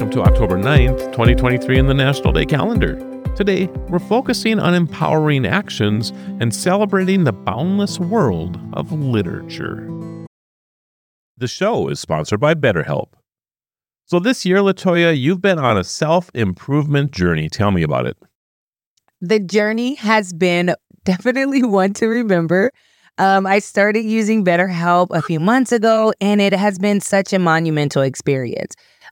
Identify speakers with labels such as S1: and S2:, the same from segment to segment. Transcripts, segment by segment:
S1: Welcome to October 9th, 2023 in the National Day calendar. Today, we're focusing on empowering actions and celebrating the boundless world of literature. The show is sponsored by BetterHelp. So, this year, Latoya, you've been on a self improvement journey. Tell me about it.
S2: The journey has been definitely one to remember. Um, I started using BetterHelp a few months ago, and it has been such a monumental experience.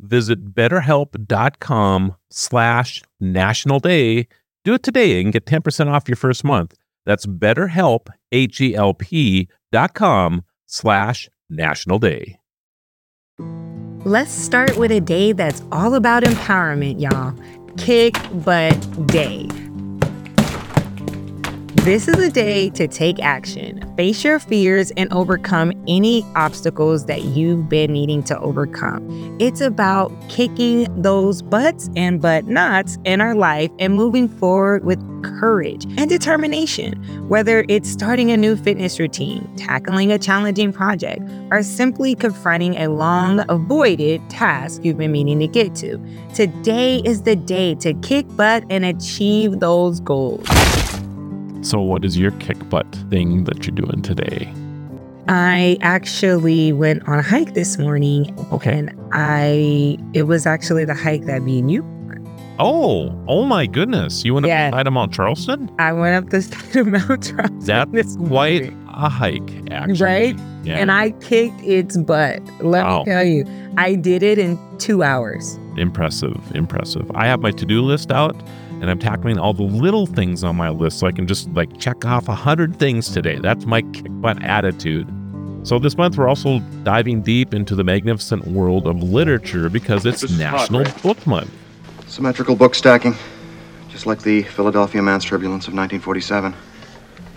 S1: visit betterhelp.com slash national day. Do it today and get 10% off your first month. That's betterhelp, H-E-L-P dot com slash national day.
S2: Let's start with a day that's all about empowerment, y'all. Kick butt day. This is a day to take action, face your fears, and overcome any obstacles that you've been needing to overcome. It's about kicking those butts and but knots in our life and moving forward with courage and determination. Whether it's starting a new fitness routine, tackling a challenging project, or simply confronting a long avoided task you've been meaning to get to, today is the day to kick butt and achieve those goals.
S1: So, what is your kick butt thing that you're doing today?
S2: I actually went on a hike this morning.
S1: Okay.
S2: And I, it was actually the hike that me and you.
S1: Oh, oh my goodness. You went
S2: Yeah.
S1: up the side of Mount Charleston?
S2: I went up the side of Mount Charleston.
S1: That's quite a hike, actually.
S2: Right?
S1: Yeah.
S2: And I kicked its butt. Let
S1: Wow.
S2: me tell you, I did it in two hours.
S1: Impressive, impressive. I have my to-do list out and I'm tackling all the little things on my list so I can just like check off a hundred things today. That's my kick butt attitude. So this month we're also diving deep into the magnificent world of literature because it's
S3: This is hot,
S1: National
S3: right?
S1: Book Month.
S3: Symmetrical book stacking, just like the Philadelphia Mass Turbulence of 1947.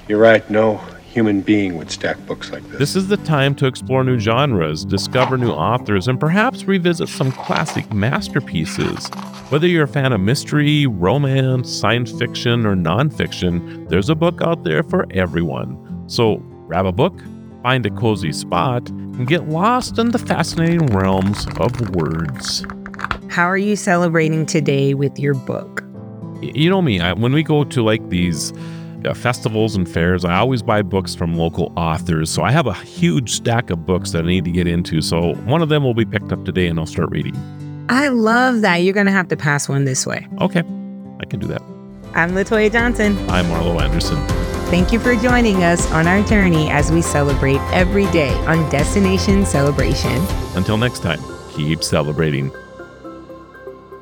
S4: You're right, no human being would stack books like this.
S1: This is the time to explore new genres, discover new authors, and perhaps revisit some classic masterpieces. Whether you're a fan of mystery, romance, science fiction, or nonfiction, there's a book out there for everyone. So grab a book, find a cozy spot, and get lost in the fascinating realms of words.
S2: How are you celebrating today with your book?
S1: You know me, I, when we go to like these uh, festivals and fairs, I always buy books from local authors. So I have a huge stack of books that I need to get into. So one of them will be picked up today and I'll start reading.
S2: I love that. You're going to have to pass one this way.
S1: Okay, I can do that.
S2: I'm Latoya Johnson.
S1: I'm Marlo Anderson.
S2: Thank you for joining us on our journey as we celebrate every day on Destination Celebration.
S1: Until next time, keep celebrating.